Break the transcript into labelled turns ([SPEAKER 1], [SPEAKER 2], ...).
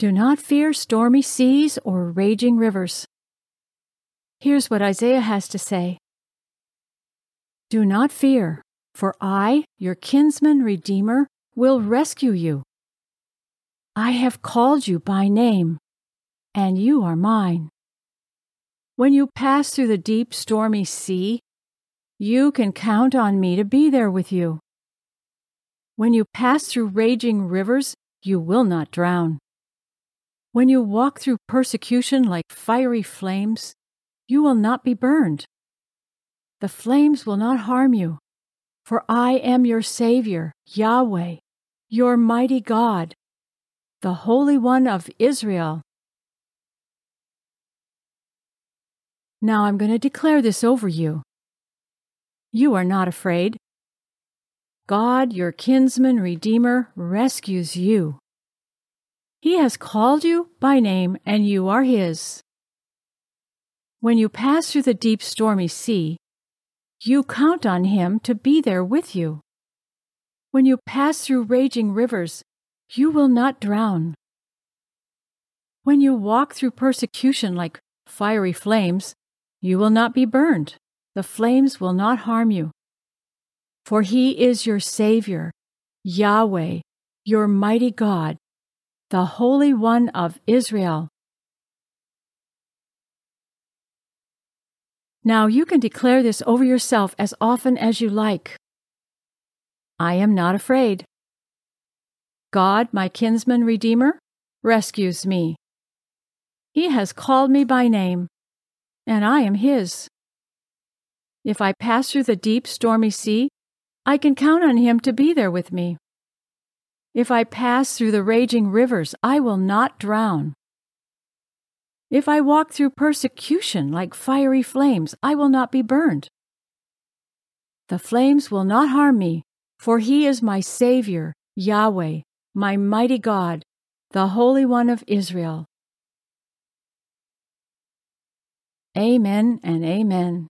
[SPEAKER 1] Do not fear stormy seas or raging rivers. Here's what Isaiah has to say Do not fear, for I, your kinsman redeemer, will rescue you. I have called you by name, and you are mine. When you pass through the deep, stormy sea, you can count on me to be there with you. When you pass through raging rivers, you will not drown. When you walk through persecution like fiery flames, you will not be burned. The flames will not harm you, for I am your Savior, Yahweh, your mighty God, the Holy One of Israel. Now I'm going to declare this over you. You are not afraid. God, your kinsman redeemer, rescues you. He has called you by name, and you are His. When you pass through the deep stormy sea, you count on Him to be there with you. When you pass through raging rivers, you will not drown. When you walk through persecution like fiery flames, you will not be burned. The flames will not harm you. For He is your Savior, Yahweh, your mighty God the Holy One of Israel. Now you can declare this over yourself as often as you like. I am not afraid. God, my kinsman redeemer, rescues me. He has called me by name, and I am His. If I pass through the deep, stormy sea, I can count on Him to be there with me. If I pass through the raging rivers, I will not drown. If I walk through persecution like fiery flames, I will not be burned. The flames will not harm me, for He is my Savior, Yahweh, my mighty God, the Holy One of Israel. Amen and Amen.